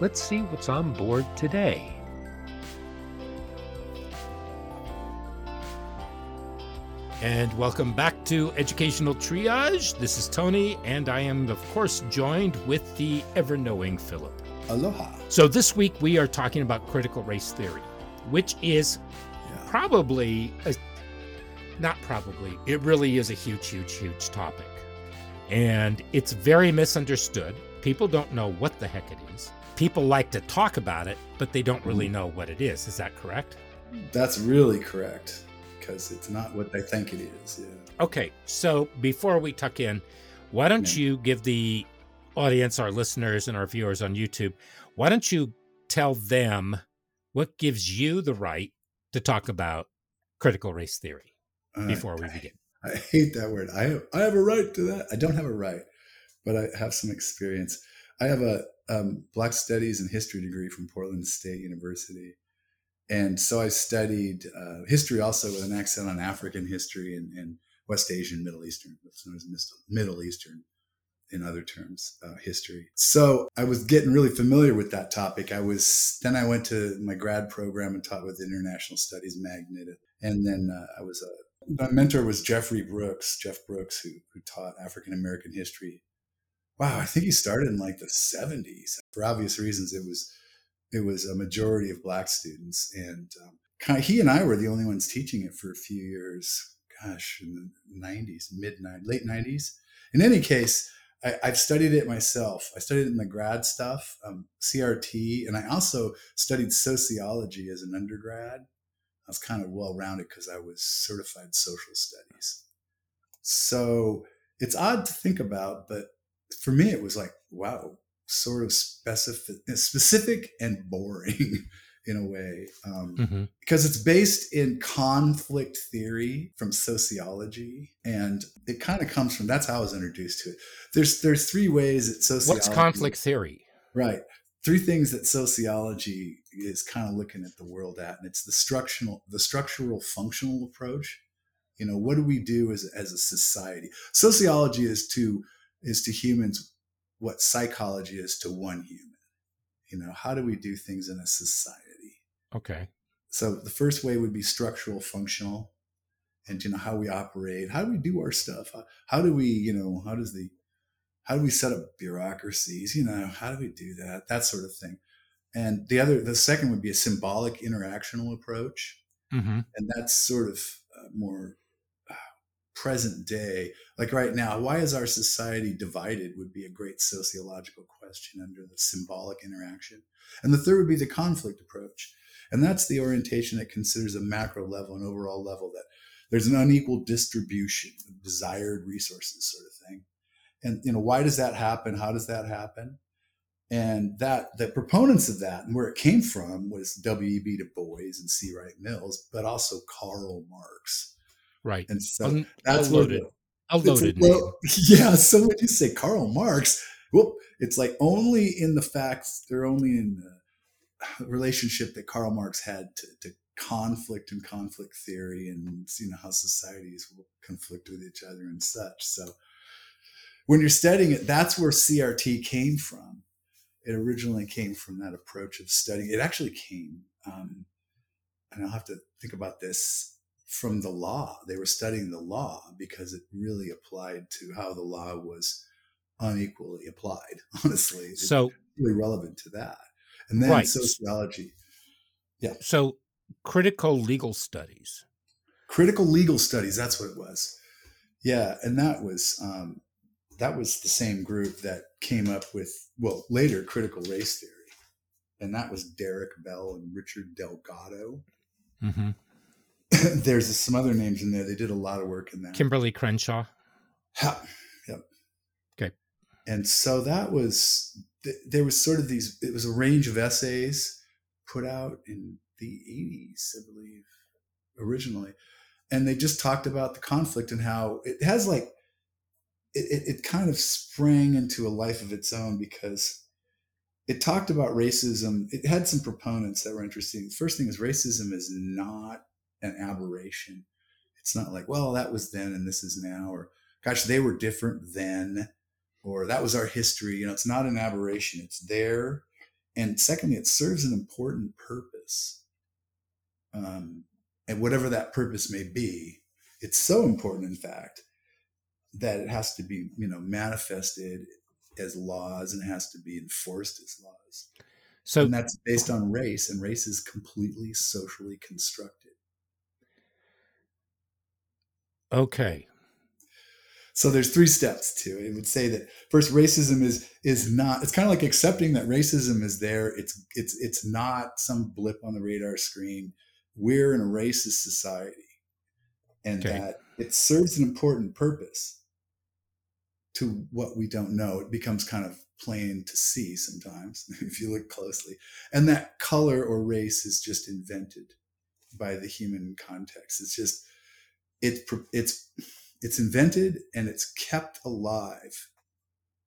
let's see what's on board today. And welcome back to Educational Triage. This is Tony, and I am, of course, joined with the ever knowing Philip. Aloha. So, this week we are talking about critical race theory, which is Yeah. probably, a, not probably, it really is a huge, huge, huge topic. And it's very misunderstood. People don't know what the heck it is. People like to talk about it, but they don't really hmm. know what it is. Is that correct? That's really correct because it's not what they think it is. Yeah. Okay, so before we tuck in, why don't you give the audience, our listeners, and our viewers on YouTube, why don't you tell them what gives you the right to talk about critical race theory before we I- begin? I hate that word. I have, I have a right to that. I don't have a right, but I have some experience. I have a um, Black Studies and History degree from Portland State University. And so I studied uh, history also with an accent on African history and, and West Asian, Middle Eastern, what's known as Middle Eastern in other terms, uh, history. So I was getting really familiar with that topic. I was, then I went to my grad program and taught with International Studies Magnet. And then uh, I was a my mentor was Jeffrey Brooks, Jeff Brooks, who, who taught African American history. Wow, I think he started in like the 70s. For obvious reasons, it was it was a majority of black students, and um, kind of, he and I were the only ones teaching it for a few years. Gosh, in the 90s, mid 90s, late 90s. In any case, I, I've studied it myself. I studied in the grad stuff, um, CRT, and I also studied sociology as an undergrad. I was kind of well rounded because I was certified social studies. So it's odd to think about, but for me, it was like, wow, sort of specific, specific and boring in a way, um, Mm-hmm. because it's based in conflict theory from sociology, and it kind of comes from. That's how I was introduced to it. There's there's three ways that sociology. What's conflict theory? Right. Three things that sociology is kind of looking at the world at, and it's the structural, the structural functional approach. You know, what do we do as, as a society? Sociology is to is to humans what psychology is to one human. You know, how do we do things in a society? Okay. So the first way would be structural functional, and you know how we operate, how do we do our stuff, how, how do we, you know, how does the how do we set up bureaucracies? You know, how do we do that? That sort of thing. And the other, the second would be a symbolic interactional approach, Mm-hmm. and that's sort of uh, more present day. Like right now, why is our society divided? Would be a great sociological question under the symbolic interaction. And the third would be the conflict approach, and that's the orientation that considers a macro level and overall level that there's an unequal distribution of desired resources, sort of thing and you know why does that happen how does that happen and that the proponents of that and where it came from was w.e.b du bois and c wright mills but also karl marx Right. and so Un- that's loaded, it's a- well, yeah so when you say karl marx whoop it's like only in the facts they're only in the relationship that karl marx had to, to conflict and conflict theory and you know how societies will conflict with each other and such. So when you're studying it that's where crt came from. It originally came from that approach of studying it actually came um, and i'll have to think about this from the law they were studying the law because it really applied to how the law was unequally applied honestly It's So really relevant to that and then Right. sociology Yeah. So critical legal studies. Critical legal studies. That's what it was. Yeah, and that was um, that was the same group that came up with well later critical race theory, and that was Derek Bell and Richard Delgado. Mm-hmm. There's some other names in there. They did a lot of work in there. Kimberlé Crenshaw. Ha, yep. Okay. And so that was there was sort of these. It was a range of essays put out in the 80s, I believe, originally, and they just talked about the conflict and how it has like it, it, it kind of sprang into a life of its own because it talked about racism. It had some proponents that were interesting. The first thing is racism is not an aberration. It's not like, well, that was then and this is now, or gosh, they were different then, or that was our history. You know, it's not an aberration. It's there. And secondly, it serves an important purpose. Um, and whatever that purpose may be, it's so important, in fact, that it has to be, you know, manifested as laws and it has to be enforced as laws. So and that's based on race, and race is completely socially constructed. Okay. So there's three steps to it. It would say that first, racism is is not. It's kind of like accepting that racism is there. It's it's it's not some blip on the radar screen. We're in a racist society, and okay. that it serves an important purpose to what we don't know. It becomes kind of plain to see sometimes if you look closely. And that color or race is just invented by the human context. It's just it, it's it's invented and it's kept alive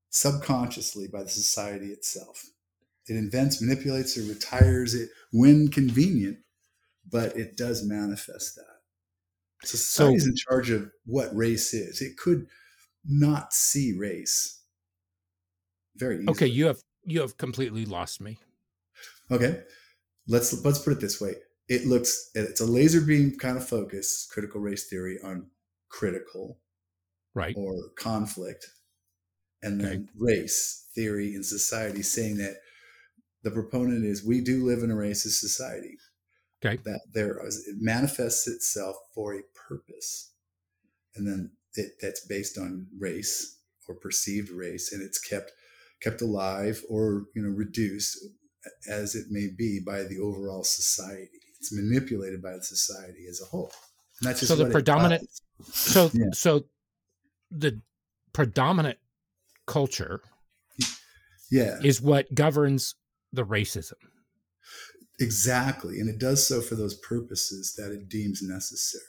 subconsciously by the society itself. It invents, manipulates, or retires it when convenient, but it does manifest that. So society so, in charge of what race is. It could not see race very easily. Okay, you have you have completely lost me. Okay. Let's let's put it this way. It looks it's a laser beam kind of focus, critical race theory on critical right or conflict and then okay. race theory in society saying that the proponent is we do live in a racist society okay that there is, it manifests itself for a purpose and then it, that's based on race or perceived race, and it's kept kept alive or you know reduced as it may be by the overall society. It's manipulated by the society as a whole. And that's just so the predominant. So yeah. so the predominant culture, yeah, is what governs the racism. Exactly, and it does so for those purposes that it deems necessary.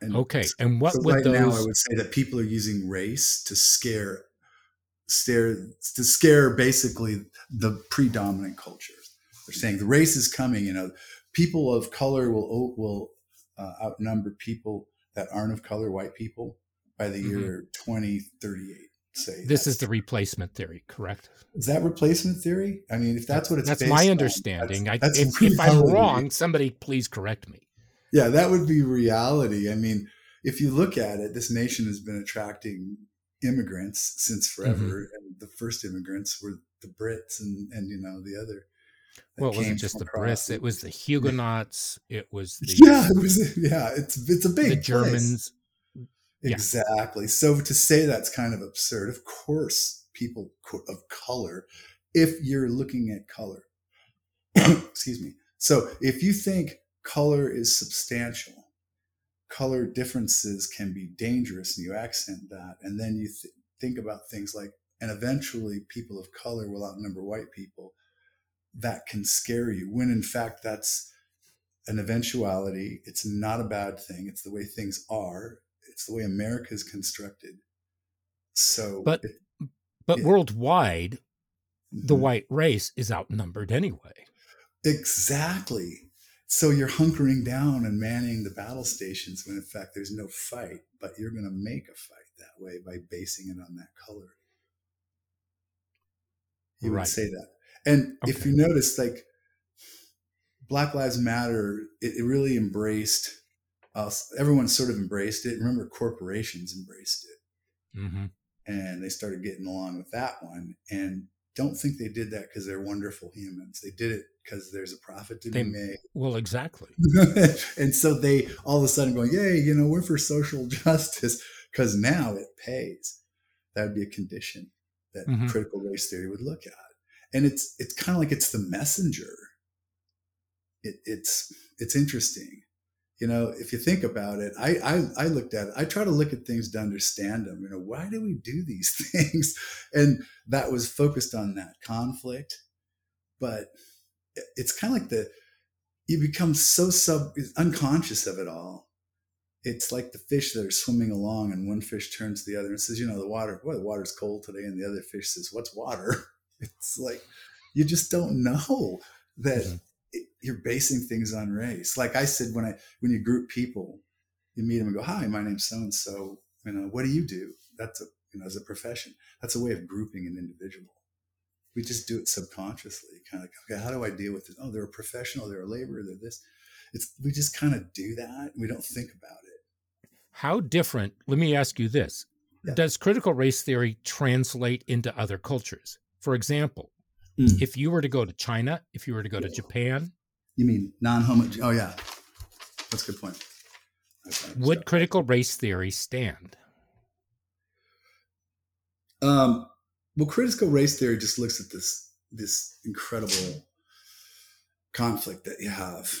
And okay, and what so would right those... now I would say that people are using race to scare, stare to scare basically the predominant culture. They're saying the race is coming. You know, people of color will will uh, outnumber people that aren't of color, white people, by the mm-hmm. year twenty thirty eight. Say this is the replacement theory, correct? Is that replacement theory? I mean, if that's what it's that's my understanding. On, that's, that's I, if, if I'm wrong, somebody please correct me yeah, that would be reality. I mean, if you look at it, this nation has been attracting immigrants since forever, mm-hmm. and the first immigrants were the Brits and and you know the other. Well, it wasn't just the Brits; it was the Huguenots. It was the yeah, it was yeah. It's it's a big the Germans. Exactly. Yeah. So to say that's kind of absurd. Of course, people of color, if you're looking at color, excuse me. So if you think color is substantial. Color differences can be dangerous, and you accent that. And then you th- think about things like, and eventually people of color will outnumber white people. That can scare you when in fact that's an eventuality. It's not a bad thing. It's the way things are. It's the way America is constructed. So, but it, but it, worldwide, mm-hmm. the white race is outnumbered anyway. Exactly. So you're hunkering down and manning the battle stations when in fact there's no fight, but you're going to make a fight that way by basing it on that color. You right. would say that. And okay. if you notice, like Black Lives Matter, it, it really embraced us. Everyone sort of embraced it. Remember, corporations embraced it. Mm-hmm. And they started getting along with that one. And don't think they did that because they're wonderful humans. They did it because there's a profit to They- be made. Well, exactly. and so they all of a sudden going, yay, you know, we're for social justice because now it pays. That would be a condition that Mhm. critical race theory would look at. And it's it's kind of like it's the messenger. It, it's it's interesting. You know, if you think about it, I, I I looked at it. I try to look at things to understand them. You know, why do we do these things? And that was focused on that conflict. But it's kind of like the you become so sub unconscious of it all. It's like the fish that are swimming along, and one fish turns to the other and says, "You know, the water. Well, the water's cold today," and the other fish says, "What's water?" It's like you just don't know that Mhm. it, you're basing things on race. Like I said, when I when you group people, you meet them and go, "Hi, my name's so and so. You know, what do you do?" That's a you know, as a profession, that's a way of grouping an individual. We just do it subconsciously, kind of like, okay, how do I deal with this? Oh, they're a professional, they're a laborer, they're this. It's we just kind of do that. We don't think about it. How different, let me ask you this Yeah. Does critical race theory translate into other cultures? For example, Mm. if you were to go to China, if you were to go to Japan, You mean non-homo? Oh yeah, that's a good point. Would so- critical race theory stand? Um, well, critical race theory just looks at this this incredible conflict that you have,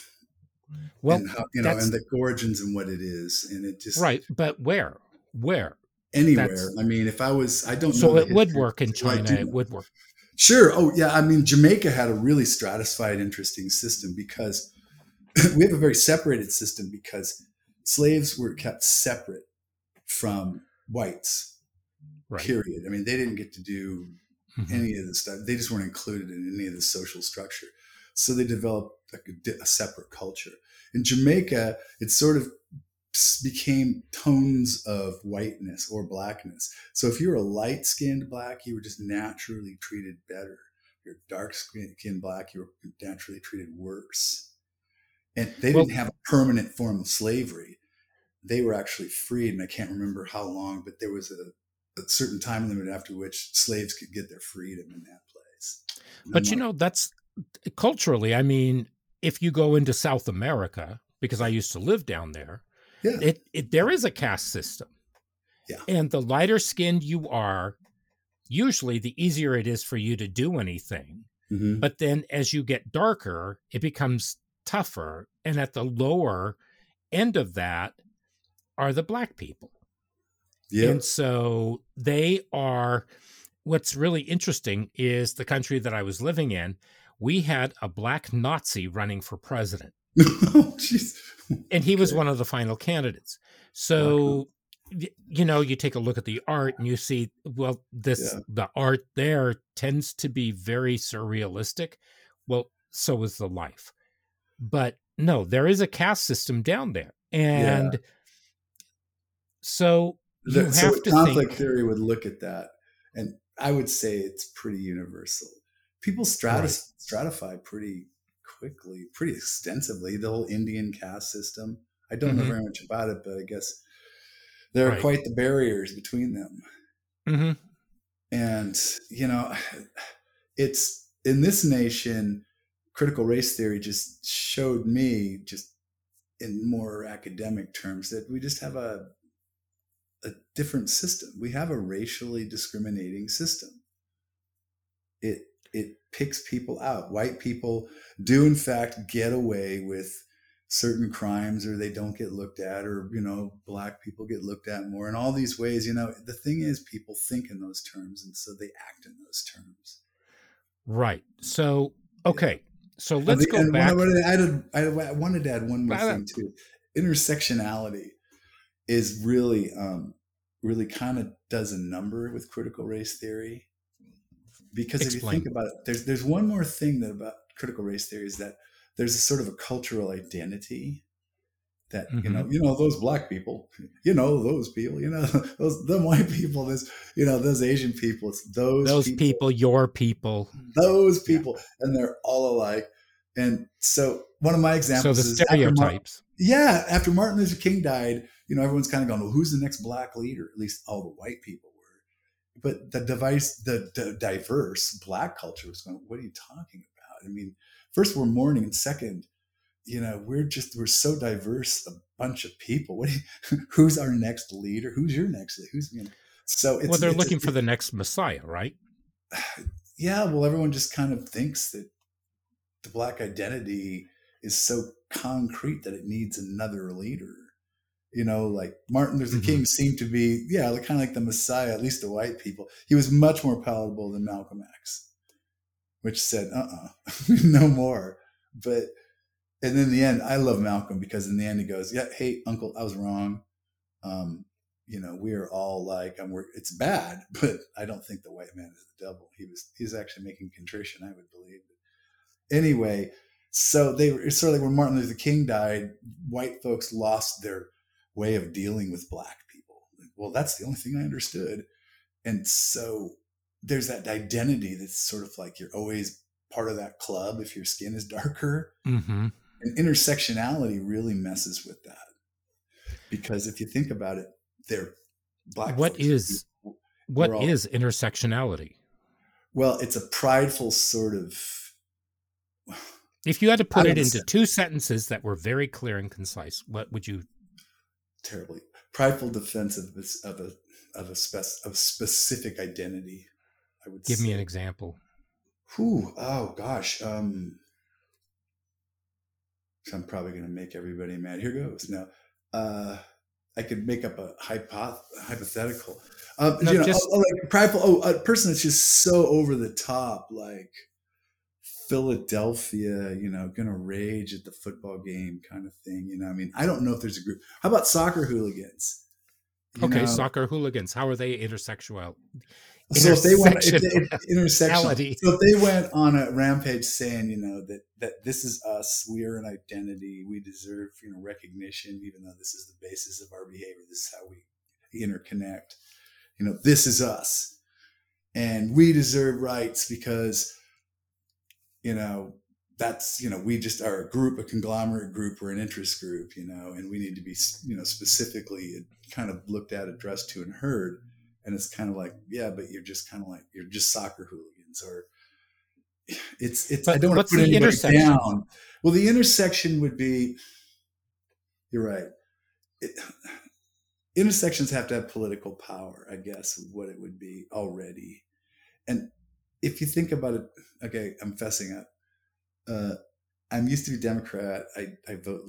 Well, and how, you know, and the origins and what it is, and it just right, but where? Where? Anywhere. that's- I mean, if I was, I don't know. So it would work in China. It would work. Sure. Oh, yeah. I mean, Jamaica had a really stratified, interesting system because we have a very separated system because slaves were kept separate from whites. Right. Period. I mean, they didn't get to do Mhm. any of this stuff. They just weren't included in any of the social structure. So they developed like a, a separate culture. In Jamaica, it sort of became tones of whiteness or blackness. So if you were a light skinned black, you were just naturally treated better. If you're dark skinned black, you were naturally treated worse. And they Well- didn't have a permanent form of slavery. They were actually freed, and I can't remember how long, but there was a, a certain time limit after which slaves could get their freedom in that place. And But I'm you like, know, that's culturally, I mean, if you go into South America, because I used to live down there, yeah, it, it there is a caste system. Yeah. And the lighter skinned you are, usually the easier it is for you to do anything. Mhm. But then as you get darker, it becomes tougher. And at the lower end of that are the black people. yeah, And so they are what's really interesting is the country that I was living in, we had a black Nazi running for president. oh, jeez. And he was one of the final candidates. So you know, you take a look at the art and you see, well, this Yeah. the art there tends to be very surrealistic. Well, so is the life. But no, there is a caste system down there. And so you The- so have a to conflict think theory would look at that, and I would say it's pretty universal. People stratus, stratify pretty quickly, pretty extensively. The whole Indian caste system. I don't know Mhm. very much about it, but I guess there are Right. quite the barriers between them. Mhm. And, you know, it's in this nation, critical race theory just showed me, just in more academic terms, that we just have a, a different system. We have a racially discriminating system. It, it picks people out. White people do, in fact, get away with certain crimes or they don't get looked at or you know black people get looked at more in all these ways you know the thing is people think in those terms and so they act in those terms Right. So, okay. So let's And the- go and back. I wanted, to add a- I wanted to add one more thing too intersectionality is really um really kind of does a number with critical race theory because if you think about it there's there's one more thing that about critical race theory is that there's a sort of a cultural identity that you Mm-hmm. know you know those black people you know those people you know those the white people this you know those asian people it's those those people, your people. those Yeah. people and they're all alike and so one of my examples So the is after Mar- stereotypes. yeah after martin luther king died you know everyone's kind of going well who's the next black leader at least all the white people but the device, the, the diverse black culture was going, what are you talking about? I mean, first we're mourning and second, you know, we're just, we're so diverse, a bunch of people. What, you, who's our next leader? Who's your next, who's, you know, so it's, well, they're looking for the next Messiah, right? Yeah. Well, everyone just kind of thinks that the black identity is so concrete that it needs another leader you know, like Martin Luther mm-hmm. King seemed to be, yeah, like, kind of like the Messiah, at least to white people. He was much more palatable than Malcolm X, which said, uh uh-uh, uh no more. But, and in the end, I love Malcolm because in the end he goes, yeah, hey, uncle, I was wrong. Um, you know, we are all like, I'm, it's bad, but I don't think the white man is the devil. He was, he's actually making contrition, I would believe. But anyway, so they were sort of like when Martin Luther King died, white folks lost their way of dealing with black people. Well, that's the only thing I understood. And so there's that identity that's sort of like you're always part of that club if your skin is darker. Mm-hmm. And intersectionality really messes with that. Because if you think about it, they're black. What is what all, is intersectionality? Well, it's a prideful sort of if you had to put it into two sentences that were very clear and concise, what would you terribly prideful defense of this of a of a spec of specific identity. I would give say. me an example. Whew, oh gosh. Um I'm probably gonna make everybody mad. Here goes. Now uh I could make up a hypoth- hypothetical. Um, no, you know, just, oh, like prideful. Oh, a person that's just so over the top, like Philadelphia, you know, gonna rage at the football game kind of thing. You know, I mean, I don't know if there's a group. How about soccer hooligans? You okay, know, soccer hooligans. How are they intersexual? So if they went if they, if intersectional, so if they went on a rampage saying, you know, that that this is us, we are an identity, we deserve, you know, recognition, even though this is the basis of our behavior, this is how we interconnect. You know, this is us. And we deserve rights because you know, that's, you know, we just are a group, a conglomerate group, or an interest group, you know, and we need to be, you know, specifically kind of looked at, addressed to, and heard. And it's kind of like, yeah, but you're just kind of like, you're just soccer hooligans or it's, it's, but I don't want to put anybody down. Well, the intersection would be, you're right. It, intersections have to have political power, I guess, what it would be already. And if you think about it, okay, I'm fessing up. Uh, I'm used to be Democrat. I, I vote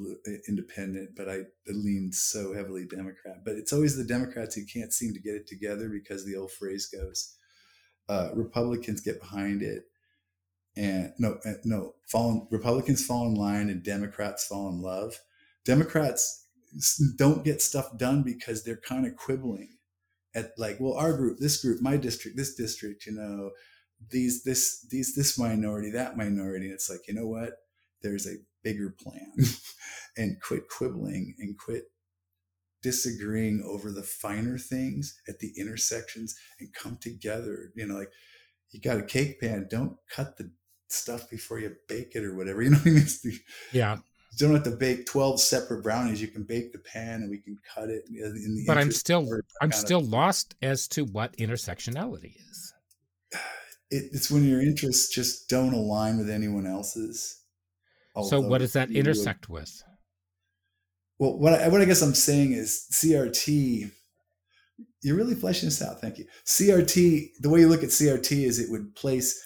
independent, but I lean so heavily Democrat. But it's always the Democrats who can't seem to get it together because the old phrase goes, uh, Republicans get behind it, and no, uh, no, fall in, Republicans fall in line and Democrats fall in love. Democrats don't get stuff done because they're kind of quibbling at like, well, our group, this group, my district, this district, you know, these this these this minority that minority and it's like you know what? There's a bigger plan. And quit quibbling and quit disagreeing over the finer things at the intersections and come together. You know like you got a cake pan don't cut the stuff before you bake it or whatever you know what i mean? Yeah. You don't have to bake 12 separate brownies. You can bake the pan and we can cut it in the but i'm still i'm still of, lost as to what intersectionality is it, it's when your interests just don't align with anyone else's. So what does that intersect would, with? Well, what I, what I guess I'm saying is CRT. You're really fleshing this out. Thank you. CRT. The way you look at CRT is it would place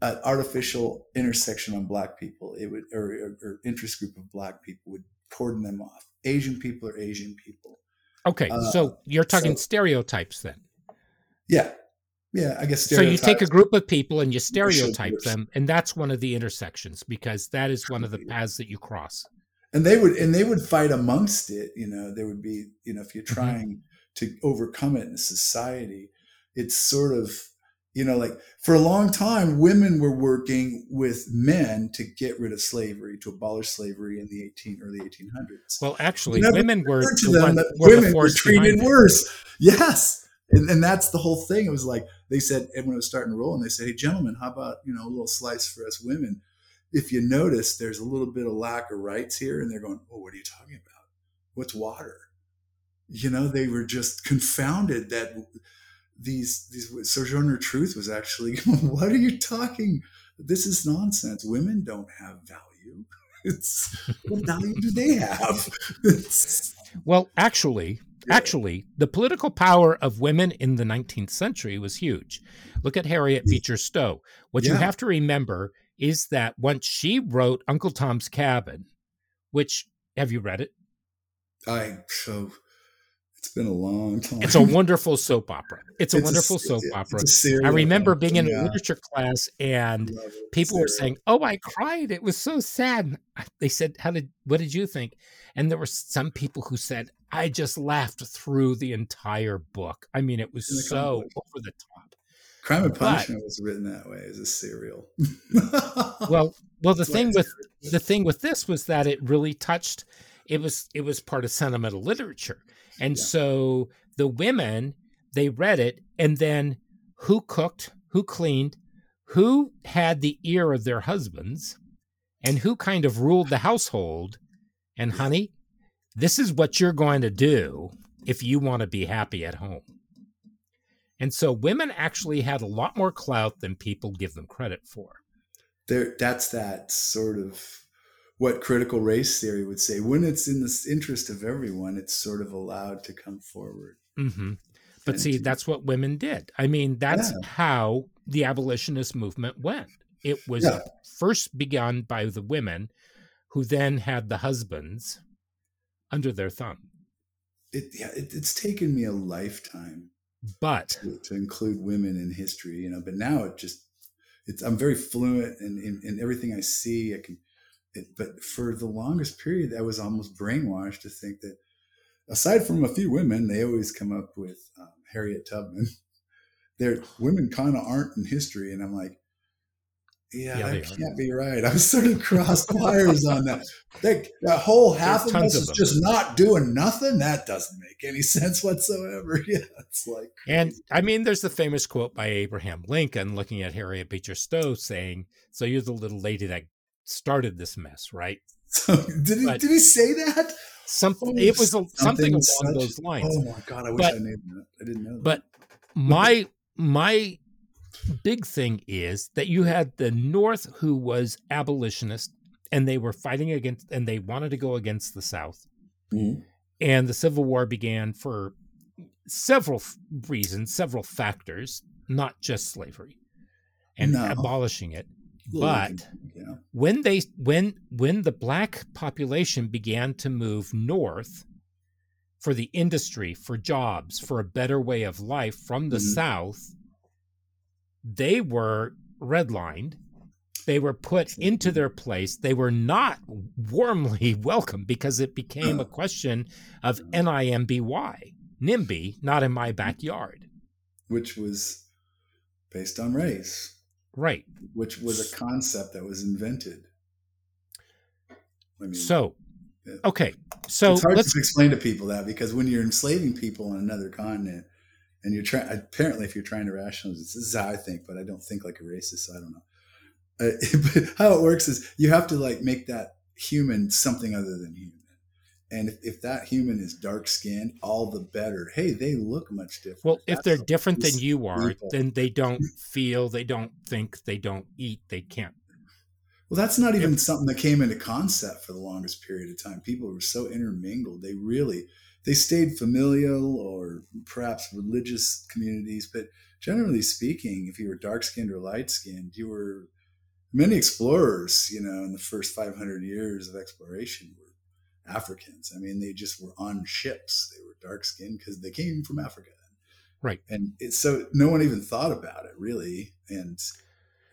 an artificial intersection on Black people. It would or, or, or interest group of Black people would cordon them off. Asian people are Asian people. Okay, uh, so you're talking so, stereotypes then. Yeah, yeah, I guess. So you take a group of people and you stereotype them, and that's one of the intersections because that is one of the paths that you cross. And they would and they would fight amongst it. You know, there would be you know if you're mm-hmm. trying mm-hmm. to overcome it in society, it's sort of you know like for a long time women were working with men to get rid of slavery to abolish slavery in the 18 early 1800s well actually women were, the one, were women were treated worse yes and, and that's the whole thing. It was like they said, and when it was starting to roll, and they said, "Hey, gentlemen, how about you know a little slice for us women?" If you notice, there's a little bit of lack of rights here, and they're going, "Oh, what are you talking about? What's water?" You know, they were just confounded that these these Sojourner Truth was actually, what are you talking? This is nonsense. Women don't have value. It's what value do they have? Well, actually, actually, the political power of women in the 19th century was huge. Look at Harriet Beecher Stowe. What yeah. you have to remember is that once she wrote Uncle Tom's Cabin, which have you read it? I so it's been a long time. It's a wonderful soap opera. It's a it's wonderful a, soap opera. I remember being in yeah. a literature class and people were saying, "Oh, I cried. It was so sad." They said, "How did? What did you think?" And there were some people who said, "I just laughed through the entire book. I mean, it was so over the top." Crime and Punishment but, was written that way as a serial. well, well, the thing with the thing with this was that it really touched. It was it was part of sentimental literature and yeah. so the women, they read it, and then who cooked, who cleaned, who had the ear of their husbands, and who kind of ruled the household. And honey, this is what you're going to do if you want to be happy at home. And so women actually had a lot more clout than people give them credit for. There, that's that sort of what critical race theory would say. When it's in the interest of everyone, it's sort of allowed to come forward. Mm-hmm. But see, to, that's what women did. I mean, that's yeah. how the abolitionist movement went. It was yeah. first begun by the women who then had the husbands under their thumb. It, yeah, it, it's taken me a lifetime but to, to, include women in history, you know, but now it just, it's, I'm very fluent in, in, in everything I see. I can, but for the longest period, I was almost brainwashed to think that, aside from a few women, they always come up with um, Harriet Tubman. There, women kind of aren't in history, and I'm like, yeah, yeah that can't are. be right. I was sort of crossed wires on that. That, that whole half There's of us is just not doing nothing. That doesn't make any sense whatsoever. Yeah, it's like. Crazy. And I mean, there's the famous quote by Abraham Lincoln looking at Harriet Beecher Stowe saying, "So you're the little lady that started this mess, right? So, did he but did he say that? Something oh, it was a, something, along such, those lines. Oh my god, I wish but, I knew that. I didn't know. That. But my my big thing is that you had the North who was abolitionist and they were fighting against and they wanted to go against the South. Mm-hmm. And the Civil War began for several reasons, several factors, not just slavery and no. abolishing it. But yeah. when they when when the black population began to move north for the industry, for jobs, for a better way of life from the mm-hmm. south, they were redlined. They were put into their place. They were not warmly welcomed because it became a question of NIMBY, NIMBY, not in my backyard. Which was based on race. Right. Which was a concept that was invented. I mean, so, okay. So it's hard to explain to people that because when you're enslaving people on another continent and you're trying, apparently, if you're trying to rationalize this, this is how I think, but I don't think like a racist. So I don't know. Uh, how it works is you have to like make that human something other than human. And if, if that human is dark skinned, all the better. Hey, they look much different. Well, if they're different than you are, people. then they don't feel, they don't think, they don't eat, they can't. Well, that's not even something that came into concept for the longest period of time. People were so intermingled. They really they stayed familial or perhaps religious communities, but generally speaking, if you were dark skinned or light skinned, you were many explorers, you know, in the first 500 years of exploration were Africans. I mean, they just were on ships. They were dark skinned because they came from Africa. Right. And it's so no one even thought about it really. And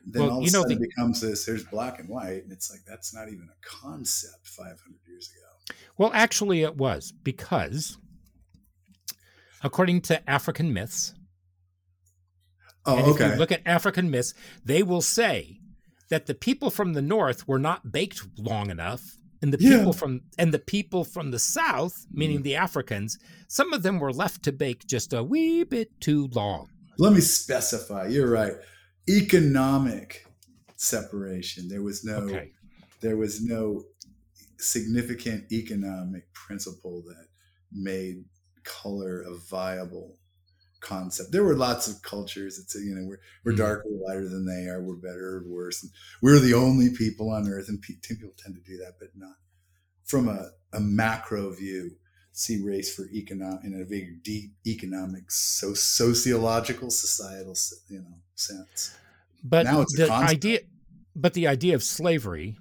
then well, all of a sudden the, it becomes this there's black and white. And it's like, that's not even a concept 500 years ago. Well, actually, it was because according to African myths, Oh, okay. If you look at African myths, they will say that the people from the north were not baked long enough and the people yeah. from and the people from the south meaning mm. the africans some of them were left to bake just a wee bit too long let me specify you're right economic separation there was no okay. there was no significant economic principle that made color a viable concept. There were lots of cultures. that It's you know we're we're Mhm. darker, lighter than they are. We're better or worse. And we're the only people on Earth, and people tend to do that, but not from a, a macro view. See race for economic in a very deep economic, so sociological, societal, you know, sense. But Now it's the idea, but the idea of slavery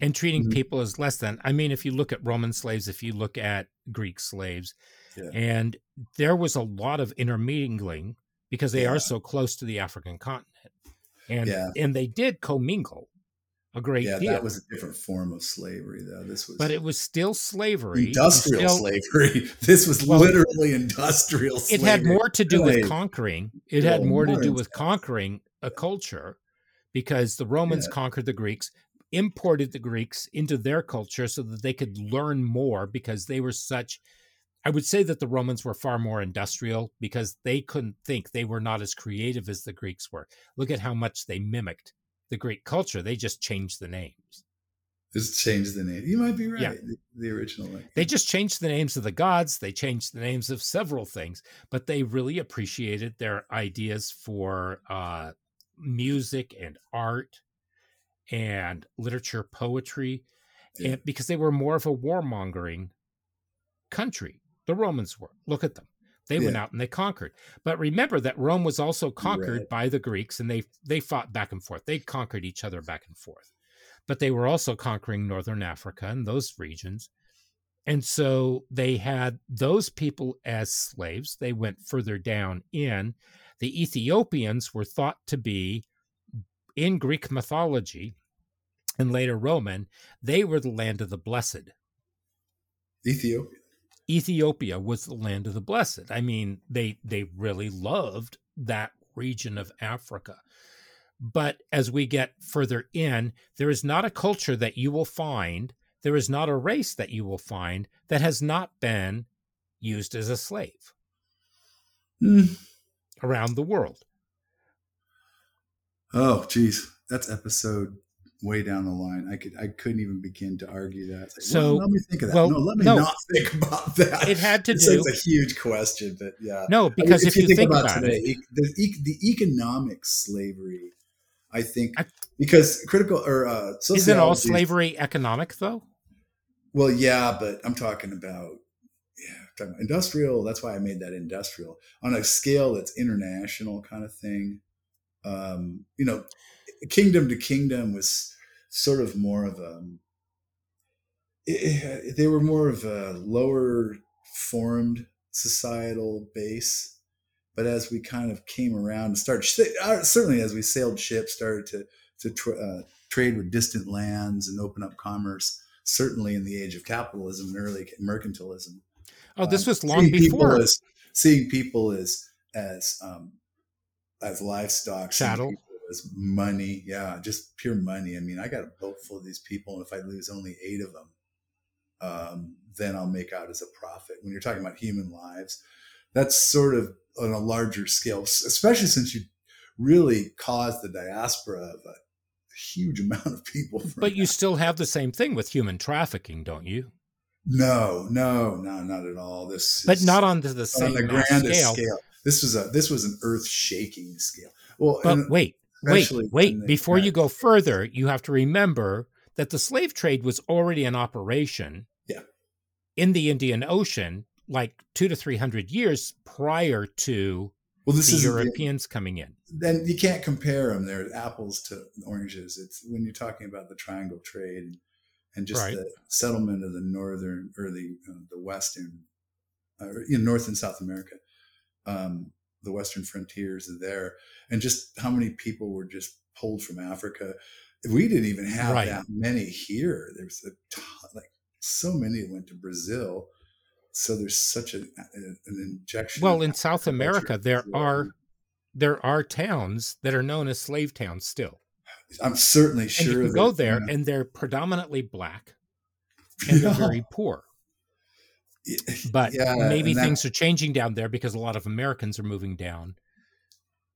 and treating Mhm. people as less than. I mean, if you look at Roman slaves, if you look at Greek slaves, Yeah. and there was a lot of intermingling because they Yeah. are so close to the African continent, and Yeah. and they did commingle a great Yeah, deal. that was a different form of slavery, though. This was but it was still slavery. industrial still- slavery. This was Well, literally industrial slavery. It slavery. had more to do with conquering. It had Well, more to do with conquering a culture because the Romans Yeah. conquered the Greeks, imported the Greeks into their culture so that they could learn more because they were such. I would say that the Romans were far more industrial because they couldn't think. They were not as creative as the Greeks were. Look at how much they mimicked the Greek culture. They just changed the names. Just change the name. You might be right. Yeah. The, the original. Like, They just changed the names of the gods. They changed the names of several things, but they really appreciated their ideas for uh, music and art and literature, poetry, Yeah. and because they were more of a warmongering country. The Romans were. Look at them. They went out and they conquered. But remember that Rome was also conquered Right. by the Greeks, and they they fought back and forth. They conquered each other back and forth. But they were also conquering northern Africa and those regions. And so they had those people as slaves. They went further down in. The Ethiopians were thought to be in Greek mythology and later Roman, they were the land of the blessed. Ethiopia. Ethiopia was the land of the blessed. I mean, they they really loved that region of Africa. But as we get further in, there is not a culture that you will find, there is not a race that you will find that has not been used as a slave Hmm. around the world. Oh, geez, that's episode way down the line. I could, I couldn't even begin to argue that. Like, So, well, let me think of that. well, no, let me no. not think about that. It had to It's do It's a huge question, but yeah. no, I mean, because if, you think, about, today, it, the, the economic slavery, I think, I- because critical or uh, isn't all slavery economic though? Well, yeah, but I'm talking about yeah, about industrial. That's why I made that industrial on a scale that's international kind of thing. Um, you know, kingdom to kingdom was sort of more of a. it- it- they were more of a lower formed societal base, but as we kind of came around and started, uh, certainly as we sailed ships, started to to tra- uh, trade with distant lands and open up commerce certainly in the age of capitalism and early mercantilism. Oh, this Um, was long seeing people before as, seeing people as as um, as livestock, seeing Chattel. people as money. Yeah, just pure money. I mean, I got a boat full of these people, and if I lose only eight of them, um, then I'll make out as a profit. When you're talking about human lives, that's sort of on a larger scale, especially since you really caused the diaspora of a huge amount of people. But you still have the same thing with human trafficking, don't you? No, no, no, not at all. This, But not on to the on the grandest scale. scale. This was a this was an earth shaking scale. Well, But and wait, wait, wait. the Before you go further, you have to remember that the slave trade was already in operation Yeah. in the Indian Ocean like two to three hundred years prior to well, this the is Europeans coming in. then you can't compare them. They're apples to oranges. It's when you're talking about the triangle trade and just Right. the settlement of the northern or the uh, the western, uh, in North and South America, um, the western frontiers there, and just how many people were just pulled from Africa. We didn't even have Right. that many here. There's a ton, like so many went to Brazil. So there's such a, an injection. Well, in South America, there well. are there are towns that are known as slave towns still, I'm certainly and sure you can go there, yeah. and they're predominantly black and they're very poor. But yeah, maybe and that- things are changing down there because a lot of Americans are moving down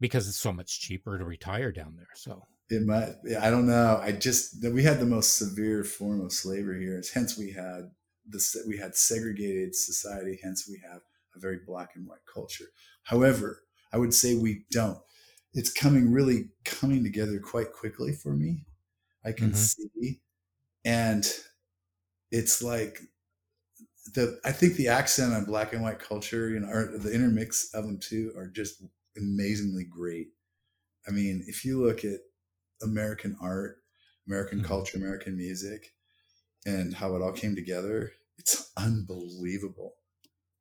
because it's so much cheaper to retire down there. So It might. I don't know. I just we had the most severe form of slavery here. Hence, we had this. We had segregated society. Hence, we have a very black and white culture. However, I would say we don't. It's coming really coming together quite quickly for me. I can mm-hmm. see, and it's like the I think the accent on black and white culture, you know, or the intermix of them too, are just amazingly great. I mean, if you look at American art, American mm-hmm. culture, American music, and how it all came together, it's unbelievable.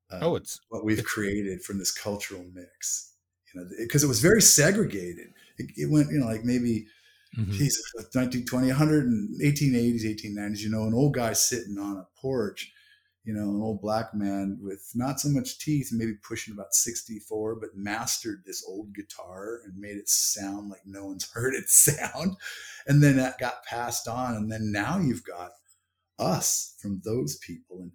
Um, oh, it's what we've it's, created from this cultural mix. You know, because it, it, was very segregated. It, it, went, you know, like maybe, mm-hmm. geez, 1920, 100 and 1880s, 1890s. You know, an old guy sitting on a porch you know, an old black man with not so much teeth, maybe pushing about 64, but mastered this old guitar and made it sound like no one's heard it sound. And then that got passed on. And then now you've got us from those people and,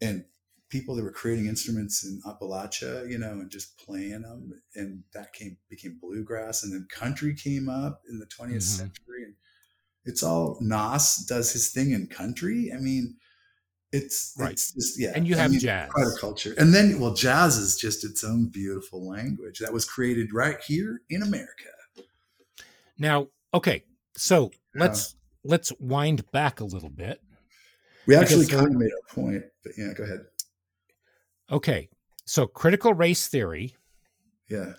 and people that were creating instruments in Appalachia, you know, and just playing them. And that came, became bluegrass. And then country came up in the 20th mm-hmm. century. And it's all Nas does his thing in country. I mean, it's right. It's just, yeah. And you have I mean, jazz. Quite a culture. And then, well, jazz is just its own beautiful language that was created right here in America. Now, okay, so yeah. let's let's wind back a little bit. We actually uh, kind of made a point, but yeah, go ahead. Okay, so critical race theory, yeah,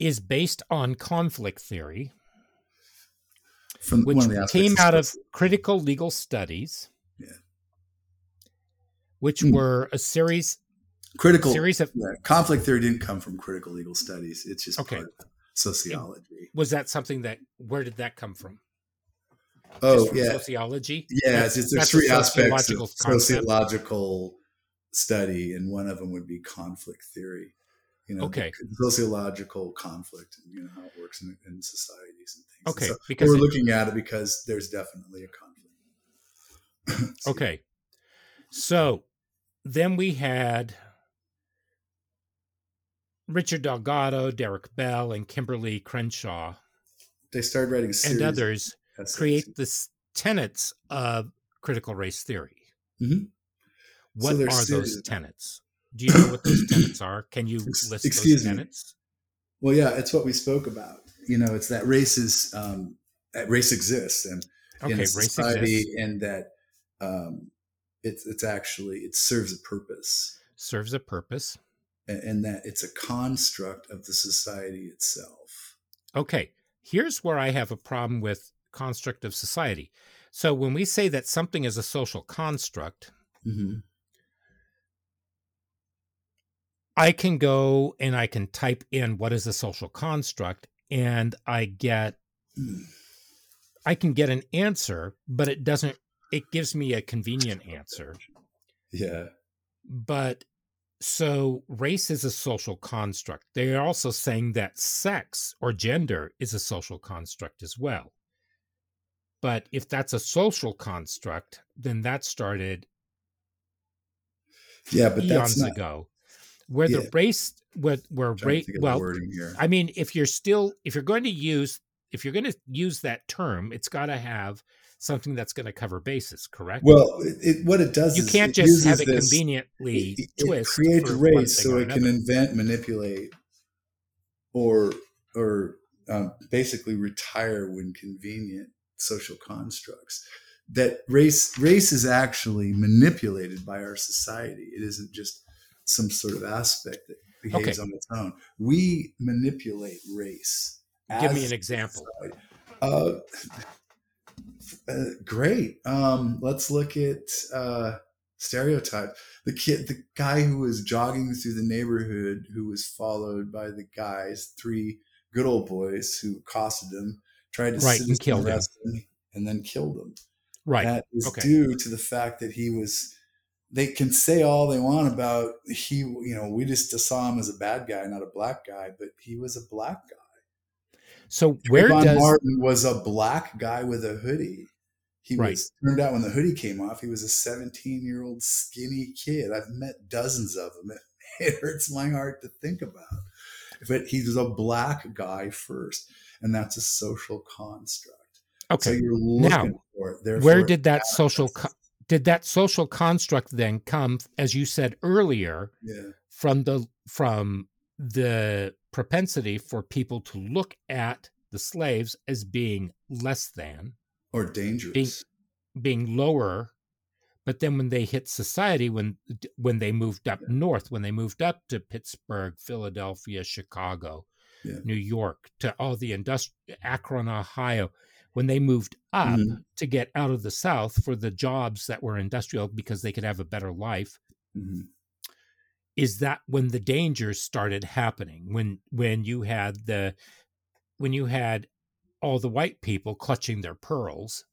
is based on conflict theory, From which came out of critical legal studies which mm. were a series critical series of yeah, conflict theory didn't come from critical legal studies. It's just okay. sociology. It, was that something that where did that come from? Oh from yeah, sociology. Yeah, it's, it's there's three aspects of sociological study, and one of them would be conflict theory. You know, okay, sociological conflict, and you know how it works in, in societies and things. Okay, so because we're it, looking at it because there's definitely a conflict. okay, so then we had Richard Delgado, Derek Bell, and Kimberlé Crenshaw. They started writing and others essays. create the tenets of critical race theory. Mm-hmm. What so are those tenets? Do you know what those tenets are? Can you list Excuse those tenets? Me. Well, yeah, it's what we spoke about. You know, it's that race is um, that race exists and okay, in society, and that um, it's it's actually it serves a purpose serves a purpose and, and that it's a construct of the society itself okay here's where i have a problem with construct of society so when we say that something is a social construct mm-hmm. i can go and i can type in what is a social construct and i get mm. i can get an answer but it doesn't it gives me a convenient answer. Yeah. But so race is a social construct. They are also saying that sex or gender is a social construct as well. But if that's a social construct, then that started yeah, but eons not, ago. Where yeah. the race, where, where race, well, I mean, if you're still, if you're going to use, if you're going to use that term, it's got to have something that's going to cover bases, correct? Well, it, what it does you can't just have it this, conveniently it, it twist. creates race so it can invent, manipulate, or or um, basically retire when convenient social constructs. That race race is actually manipulated by our society. It isn't just some sort of aspect that behaves okay. on its own. We manipulate race. Give me an example. Uh, uh, great. Um, let's look at uh, stereotype. The kid, the guy who was jogging through the neighborhood, who was followed by the guys, three good old boys who accosted him, tried to right, and kill him, and then killed him. Right. That is okay. due to the fact that he was. They can say all they want about he. You know, we just saw him as a bad guy, not a black guy, but he was a black guy. So where Trayvon does Martin was a black guy with a hoodie. He right. was turned out when the hoodie came off, he was a 17 year old skinny kid. I've met dozens of them. It, it hurts my heart to think about. But he was a black guy first, and that's a social construct. Okay. So you're looking now, for it. where did that social co- did that social construct then come, as you said earlier, yeah. from the from the propensity for people to look at the slaves as being less than or dangerous being, being lower but then when they hit society when when they moved up yeah. north when they moved up to pittsburgh philadelphia chicago yeah. new york to all the industri- akron ohio when they moved up mm-hmm. to get out of the south for the jobs that were industrial because they could have a better life mm-hmm. Is that when the dangers started happening when when you had the when you had all the white people clutching their pearls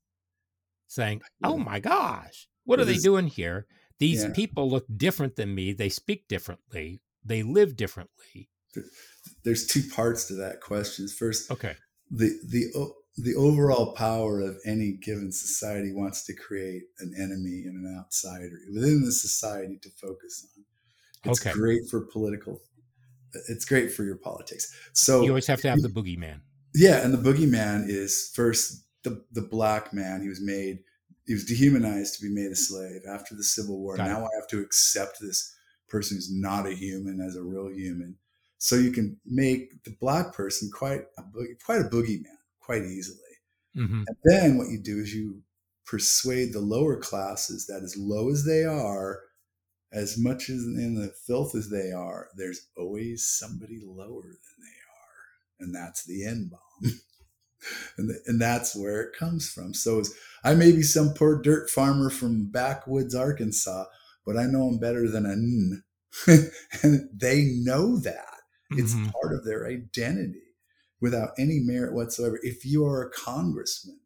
saying oh my gosh what are they doing here? These yeah. people look different than me. They speak differently. They live differently. There's two parts to that question. First okay. the the the overall power of any given society wants to create an enemy and an outsider within the society to focus on. It's okay. great for political. It's great for your politics. So you always have to have the boogeyman. Yeah, and the boogeyman is first the the black man. He was made. He was dehumanized to be made a slave after the Civil War. Got now it. I have to accept this person who's not a human as a real human. So you can make the black person quite a quite a boogeyman quite easily. Mm-hmm. And then what you do is you persuade the lower classes that as low as they are, as much as in the filth as they are, there's always somebody lower than they are. And that's the N bomb. and, the, and that's where it comes from. So I may be some poor dirt farmer from backwoods Arkansas, but I know I'm better than a N. and they know that. It's mm-hmm. part of their identity without any merit whatsoever. If you are a congressman,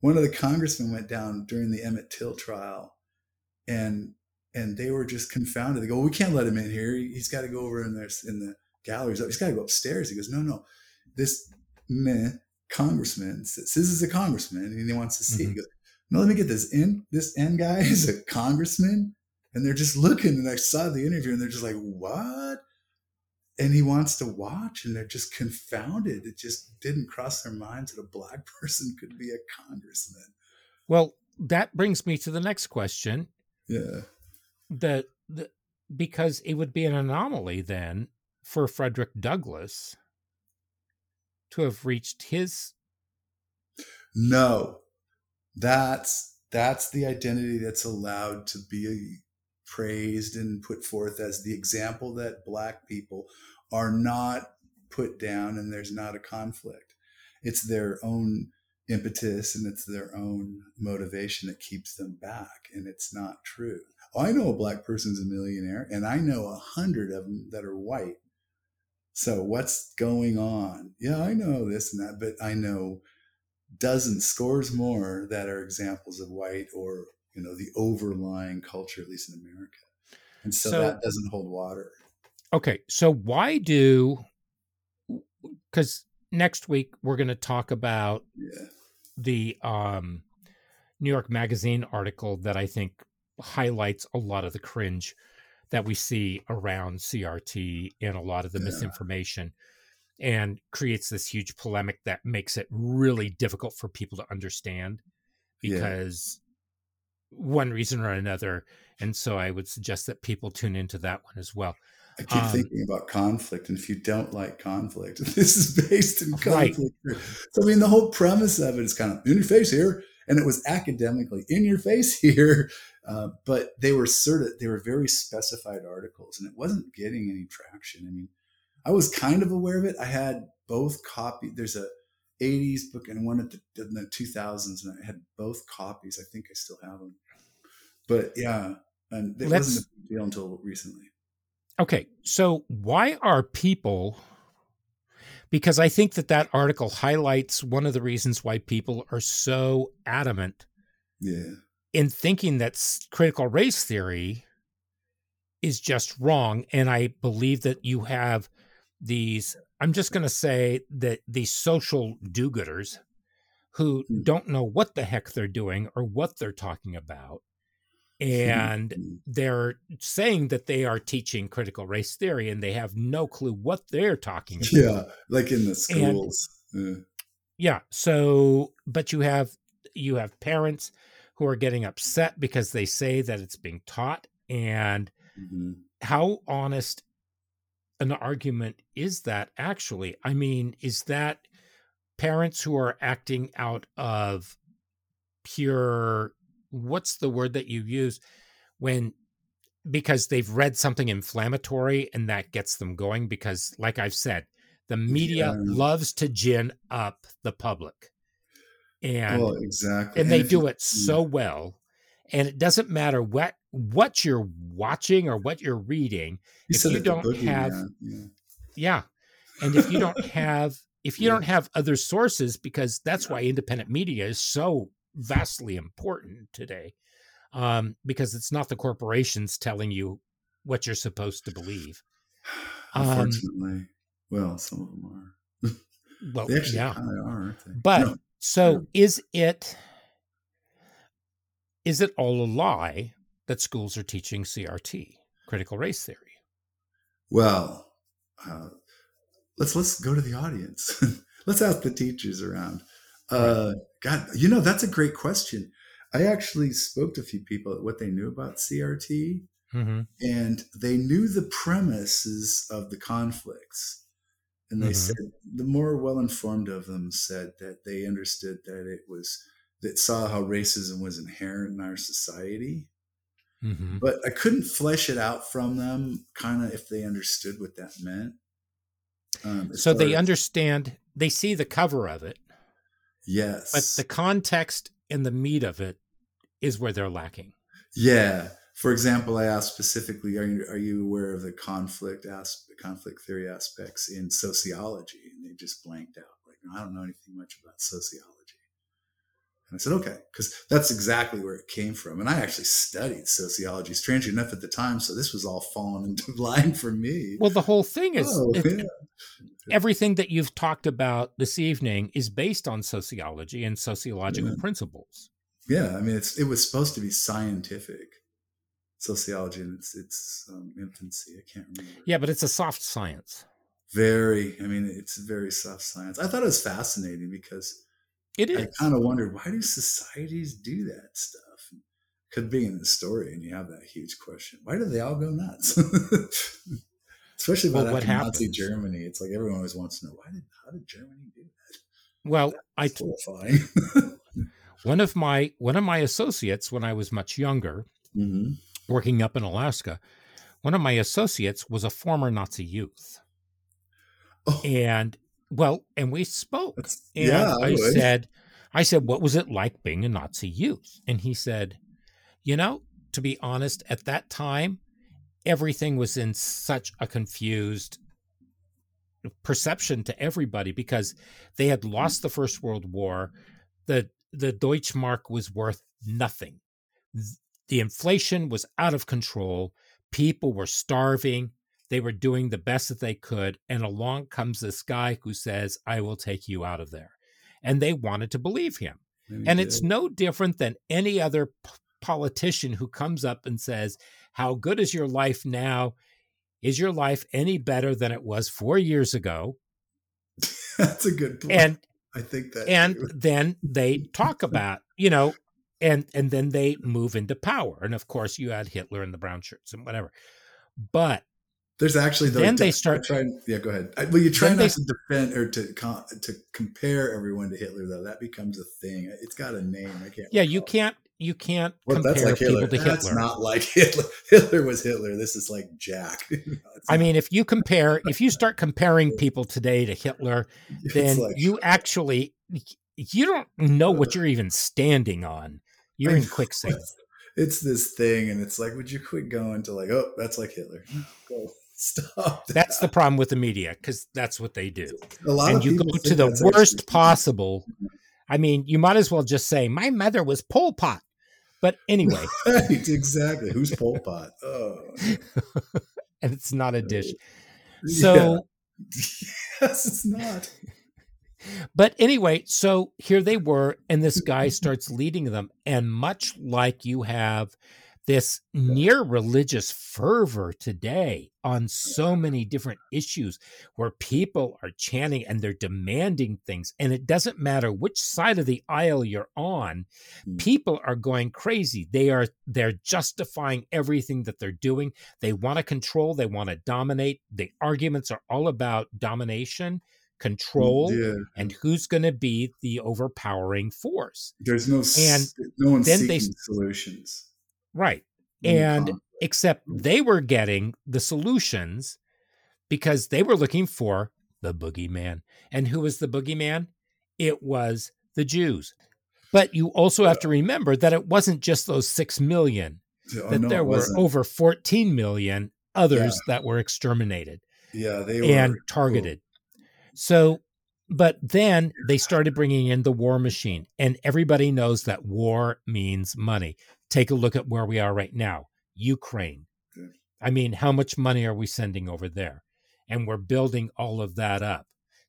one of the congressmen went down during the Emmett Till trial, and and they were just confounded. They go, "We can't let him in here. He's got to go over in there in the galleries. He's got to go upstairs." He goes, "No, no, this man, congressman says this is a congressman, and he wants to see." Mm-hmm. He goes, "No, let me get this in. This end guy is a congressman." And they're just looking, and I saw the interview, and they're just like, "What?" and he wants to watch and they're just confounded it just didn't cross their minds that a black person could be a congressman well that brings me to the next question yeah the, the because it would be an anomaly then for frederick douglass to have reached his no that's that's the identity that's allowed to be praised and put forth as the example that black people are not put down and there's not a conflict. It's their own impetus and it's their own motivation that keeps them back. And it's not true. Oh, I know a black person's a millionaire and I know a hundred of them that are white. So what's going on? Yeah, I know this and that, but I know dozens, scores more that are examples of white or, you know, the overlying culture, at least in America. And so, so that doesn't hold water. Okay, so why do because next week we're going to talk about yeah. the um, New York Magazine article that I think highlights a lot of the cringe that we see around CRT and a lot of the yeah. misinformation and creates this huge polemic that makes it really difficult for people to understand because yeah. one reason or another. And so I would suggest that people tune into that one as well. I keep um, thinking about conflict, and if you don't like conflict, this is based in conflict. Right. So I mean, the whole premise of it is kind of in your face here, and it was academically in your face here, uh, but they were sort of they were very specified articles, and it wasn't getting any traction. I mean, I was kind of aware of it. I had both copies. There's a 80s book and one at the, in the 2000s, and I had both copies. I think I still have them. But yeah, and it Let's, wasn't a big deal until recently. Okay, so why are people? Because I think that that article highlights one of the reasons why people are so adamant, yeah, in thinking that critical race theory is just wrong, and I believe that you have these. I'm just going to say that these social do-gooders who mm. don't know what the heck they're doing or what they're talking about and mm-hmm. they're saying that they are teaching critical race theory and they have no clue what they're talking about. Yeah, like in the schools. And, yeah. yeah. So, but you have you have parents who are getting upset because they say that it's being taught and mm-hmm. how honest an argument is that actually? I mean, is that parents who are acting out of pure what's the word that you use when because they've read something inflammatory and that gets them going because like I've said, the media yeah. loves to gin up the public. And well, exactly. And, they do it so well. And it doesn't matter what what you're watching or what you're reading. You if you don't have yeah. yeah. And if you don't have if you yeah. don't have other sources because that's why independent media is so vastly important today um, because it's not the corporations telling you what you're supposed to believe. Unfortunately, um, well, some of them are. well, they actually yeah, kind of are. But no, so no. is it is it all a lie that schools are teaching CRT, critical race theory? Well, uh, let's let's go to the audience. let's ask the teachers around. Uh, God, you know that's a great question. I actually spoke to a few people what they knew about CRT, mm-hmm. and they knew the premises of the conflicts. And they mm-hmm. said the more well informed of them said that they understood that it was that saw how racism was inherent in our society. Mm-hmm. But I couldn't flesh it out from them, kind of if they understood what that meant. Um, so they as, understand, they see the cover of it. Yes. But the context and the meat of it is where they're lacking. Yeah. For example, I asked specifically, are you, are you aware of the conflict aspect, conflict theory aspects in sociology? And they just blanked out. Like, I don't know anything much about sociology. And I said, okay, because that's exactly where it came from. And I actually studied sociology, strangely enough, at the time. So this was all falling into line for me. Well, the whole thing is oh, it, yeah. Everything that you've talked about this evening is based on sociology and sociological yeah. principles. Yeah, I mean, it's it was supposed to be scientific sociology in its its um, infancy. I can't remember. Yeah, but it's a soft science. Very. I mean, it's very soft science. I thought it was fascinating because it is. I kind of wondered why do societies do that stuff? Could be in the story, and you have that huge question: Why do they all go nuts? Especially about well, what Nazi happens? Germany. It's like everyone always wants to know why did how did Germany do that? Well, I one of my one of my associates when I was much younger, mm-hmm. working up in Alaska, one of my associates was a former Nazi youth, oh. and well, and we spoke. That's, and yeah, I, I said, I said, what was it like being a Nazi youth? And he said, you know, to be honest, at that time, everything was in such a confused perception to everybody because they had lost the First World War. The the Deutschmark was worth nothing. The inflation was out of control. People were starving. They were doing the best that they could. And along comes this guy who says, I will take you out of there. And they wanted to believe him. And, and it's no different than any other p- politician who comes up and says, How good is your life now? Is your life any better than it was four years ago? That's a good point. And I think that and then they talk about, you know, and and then they move into power. And of course you had Hitler and the brown shirts and whatever. But there's actually the, then they start trying. Yeah, go ahead. Well, you try not they, to defend or to to compare everyone to Hitler though. That becomes a thing. It's got a name. I can't. Yeah, you can't. You can't well, compare like people to Hitler. that's Hitler. Not like Hitler. Hitler was Hitler. This is like Jack. I mean, if you compare, if you start comparing people today to Hitler, then like, you actually you don't know what you're even standing on. You're in quicksand. It's this thing, and it's like, would you quit going to like, oh, that's like Hitler. Go Stop. That. That's the problem with the media because that's what they do. A lot and you go to the worst possible. I mean, you might as well just say, "My mother was Pol Pot." But anyway, right? Exactly. Who's Pol Pot? Oh, and it's not a dish. So, yeah. yes, it's not. But anyway, so here they were, and this guy starts leading them, and much like you have this near religious fervor today on so many different issues where people are chanting and they're demanding things and it doesn't matter which side of the aisle you're on Mm. people are going crazy they are they're justifying everything that they're doing they want to control they want to dominate the arguments are all about domination control Yeah. and who's going to be the overpowering force There's no And no one's then seeking they- solutions. Right And except they were getting the solutions because they were looking for the boogeyman. And who was the boogeyman? It was the Jews. But you also have to remember that it wasn't just those 6 million, Oh, that no, there were over 14 million others that were exterminated yeah, they were and targeted. So, but then they started bringing in the war machine, and everybody knows that war means money. Take a look at where we are right now Ukraine. I mean, how much money are we sending over there? And we're building all of that up.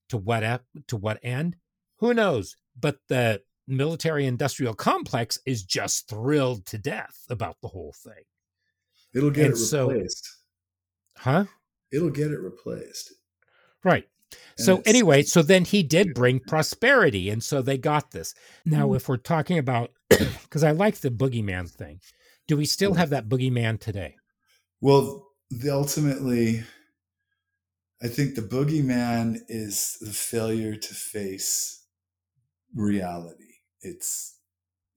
To what to what end? Who knows? But the military industrial complex is just thrilled to death about the whole thing. It'll get and it so- replaced. Huh? It'll get it replaced. Right. And So anyway, so then he did bring prosperity, and so they got this. Now, Mhm. if we're talking about, because I like the boogeyman thing, do we still have that boogeyman today? Well, the, ultimately, I think the boogeyman is the failure to face reality. It's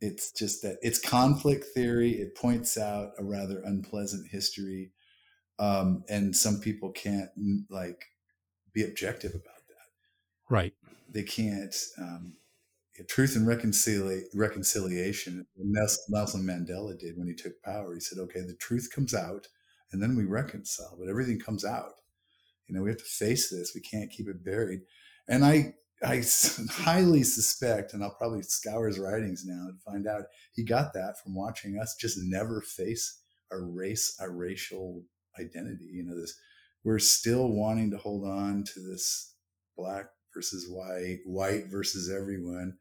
it's just that it's conflict theory. It points out a rather unpleasant history, um, and some people can't like be objective about that. Right. They can't. Um, truth and reconcilia- reconciliation. Nels- Nelson Mandela did when he took power. He said, "Okay, the truth comes out, and then we reconcile. But everything comes out. You know, we have to face this. We can't keep it buried." And i i highly suspect, and I'll probably scour his writings now and find out he got that from watching us just never face our race, our racial identity. You know, this we're still wanting to hold on to this black versus white, white versus everyone.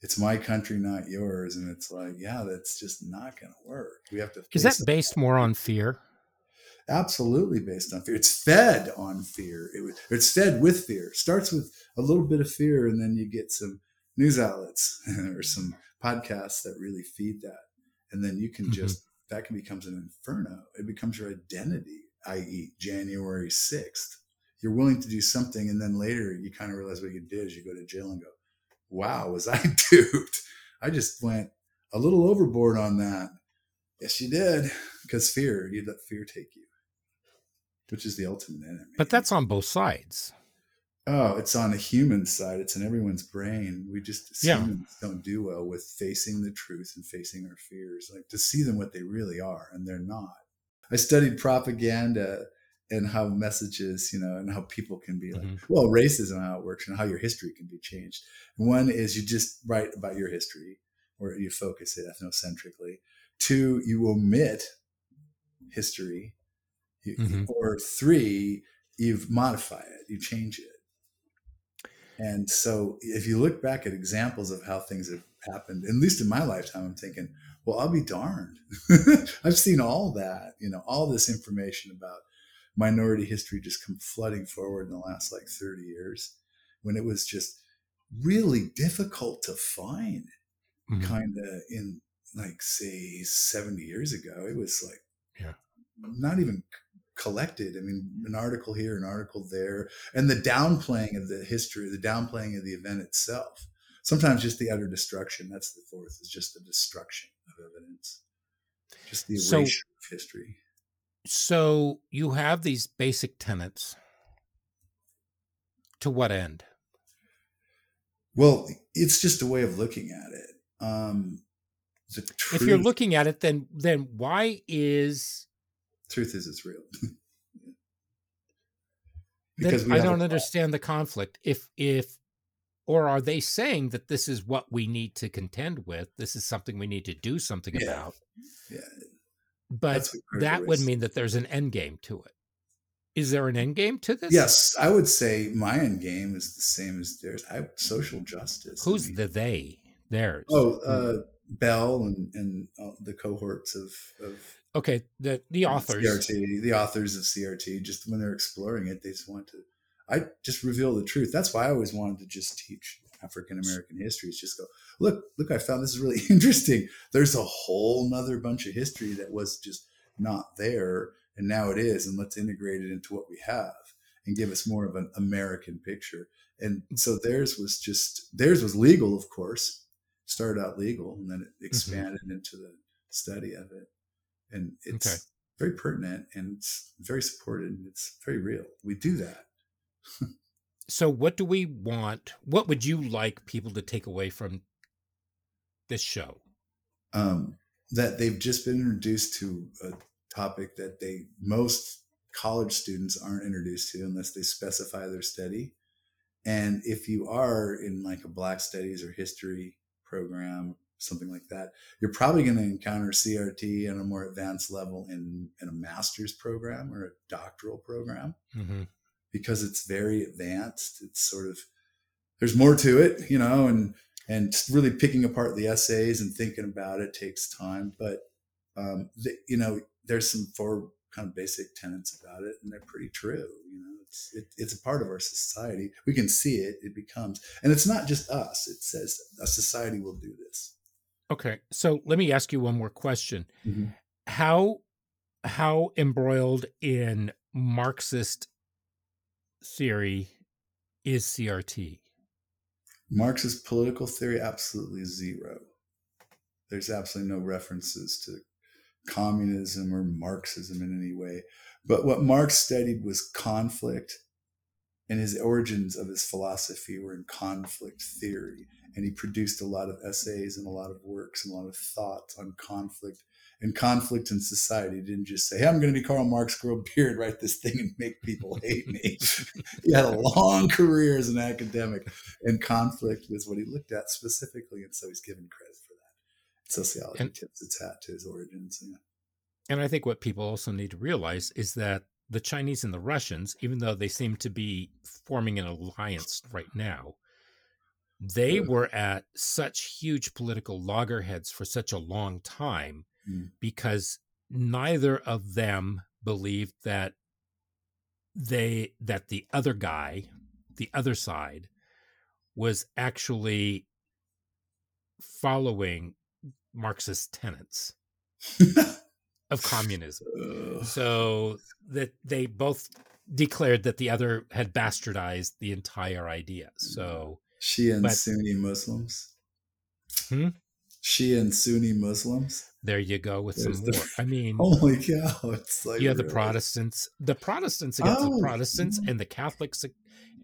It's my country, not yours. And it's like, yeah, that's just not going to work. We have to. Is that based more on fear? absolutely based on fear? It's fed on fear. It, it's fed with fear. Starts with a little bit of fear, and then you get some news outlets or some podcasts that really feed that, and then you can Mhm. just that can becomes an inferno. It becomes your identity. I.e., January sixth. You're willing to do something, and then later you kind of realize what you did is you go to jail and go, "Wow, was I duped? I just went a little overboard on that." Yes, you did, because fear. You let fear take you, which is the ultimate enemy. But that's on both sides. oh, it's on the human side. It's in everyone's brain. We just Yeah. humans don't do well with facing the truth and facing our fears, like to see them what they really are, and they're not. I studied propaganda and how messages, you know, and how people can be like, Mhm. well, racism, how it works, and how your history can be changed. One is you just write about your history, or you focus it ethnocentrically. Two, you omit history, You- Mhm. or three, you modify it, you change it. And so, if you look back at examples of how things have happened, at least in my lifetime, I'm thinking, well, I'll be darned. I've seen all that, you know, all this information about minority history just come flooding forward in the last like 30 years when it was just really difficult to find Mhm. kind of in like say 70 years ago it was like Yeah. not even collected i mean an article here an article there and the downplaying of the history the downplaying of the event itself sometimes just the utter destruction that's the fourth is just the destruction of evidence just the So- erasure of history So you have these basic tenets. To what end? well it's just a way of looking at it um the truth, If you're looking at it, then then why is truth is it's real we I don't understand the conflict. If if or are they saying that this is what we need to contend with? This is something we need to do something Yeah. about. yeah But That's what critical that would mean that there's an end game to it. Is there an end game to this? Yes, I would say my end game is the same as theirs. I social justice. I Who's mean- the they? Theirs. oh uh, Bell and and uh, the cohorts of of Okay, the the authors, CRT, the authors of CRT, just when they're exploring it, they just want to. I just reveal the truth. That's why I always wanted to just teach African American history. Is just go look, look. I found this is really interesting. There's a whole nother bunch of history that was just not there, and now it is, and let's integrate it into what we have and give us more of an American picture. And so theirs was just theirs was legal, of course. Started out legal, and then it Mm-hmm. expanded into the study of it and it's Okay. very pertinent and it's very supported and it's very real. We do that. So, what do we want? What would you like people to take away from this show? Um, that they've just been introduced to a topic that they most college students aren't introduced to unless they specify their study. And if you are in like a Black Studies or history program, something like that, you're probably going to encounter CRT on a more advanced level in, in a master's program or a doctoral program. Mm-hmm. Because it's very advanced. It's sort of there's more to it, you know, and and really picking apart the essays and thinking about it takes time. But um, the, you know, there's some four kind of basic tenets about it, and they're pretty true. You know, it's it, it's a part of our society. We can see it. It becomes, and it's not just us. It says a society will do this. Okay, so let me ask you one more question. Mhm. How how embroiled in Marxist theory is CRT? Marxist political theory, absolutely zero. There's absolutely no references to communism or Marxism in any way. But what Marx studied was conflict, and his origins of his philosophy were in conflict theory. And he produced a lot of essays and a lot of works and a lot of thoughts on conflict and conflict in society. He didn't just say, hey, I'm going to be Karl Marx, grow a beard, write this thing, and make people hate me. he had a long career as an academic, and conflict was what he looked at specifically. And so he's given credit for that. Sociology And- tips its hat to his origins. Yeah. And I think what people also need to realize is that the Chinese and the Russians, even though they seem to be forming an alliance right now, they were at such huge political loggerheads for such a long time Mm. because neither of them believed that they that the other guy, the other side, was actually following Marxist tenets of communism. Ugh. So that they both declared that the other had bastardized the entire idea. So Shia and But- Sunni Muslims. Hmm? Shia and Sunni Muslims. There you go with some the- more. I mean, Holy cow! It's like you have the really- Protestants, the Protestants against Oh, the Protestants, yeah. and the Catholics,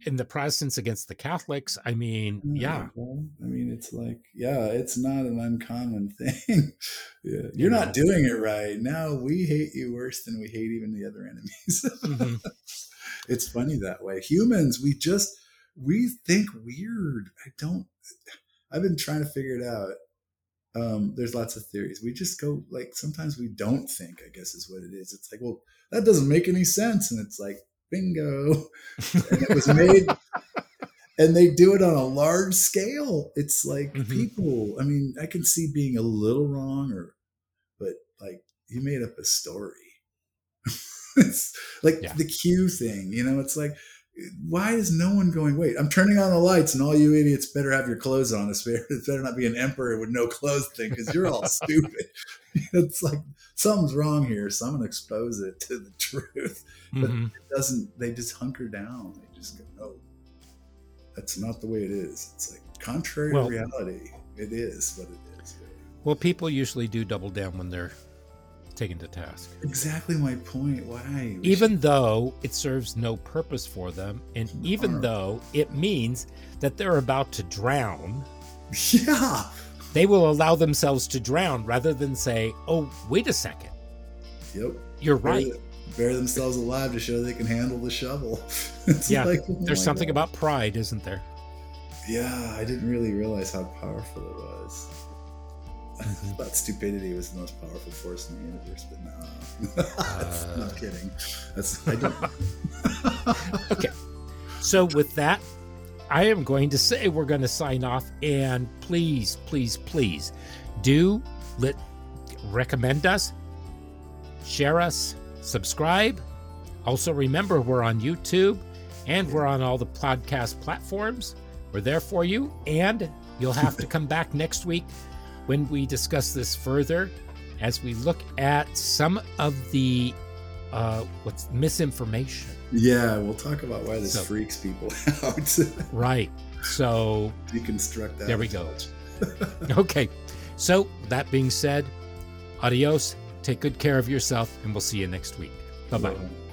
and the Protestants against the Catholics. I mean, yeah, well, I mean, it's like, yeah, it's not an uncommon thing. yeah. You're know. not doing it right. Now we hate you worse than we hate even the other enemies. Mhm. it's funny that way. Humans, we just we think weird. I don't. I've been trying to figure it out. Um, there's lots of theories. We just go like sometimes we don't think. I guess is what it is. It's like, well, that doesn't make any sense, and it's like, bingo. And it was made, and they do it on a large scale. It's like Mhm. people. I mean, I can see being a little wrong, or but like you made up a story. it's like Yeah. the Q thing, you know. It's like, why is no one going? Wait, I'm turning on the lights, and all you idiots better have your clothes on. It's better, better not be an emperor with no clothes thing, because you're all stupid. It's like something's wrong here. So I'm gonna expose it to the truth. Mhm. It doesn't. They just hunker down. They just go, no, that's not the way it is. It's like contrary Well- to reality. It is what it is. Well, people usually do double down when they're taken to task, Exactly my point. Why? We even though it serves no purpose for them, and even though it means that they're about to drown. yeah. They will allow themselves to drown rather than say, "Oh, wait a second, Yep. you're right." Bury, bury themselves alive to show they can handle the shovel. Yeah, like, oh There's something God. about pride, isn't there? Yeah, I didn't really realize how powerful it was. I Mhm. thought stupidity was the most powerful force in the universe, but no. Uh. not kidding. That's I don't. Okay. So with that, I am going to say we're going to sign off and please, please, please do let recommend us, share us, subscribe. Also, remember we're on YouTube and we're on all the podcast platforms. We're there for you, and you'll have to come back next week when we discuss this further as we look at some of the uh, what's misinformation. Yeah, we'll talk about why this So- freaks people out. Right. So Deconstruct that. There we go. Okay. So, that being said, adios. Take good care of yourself, and we'll see you next week. Bye bye.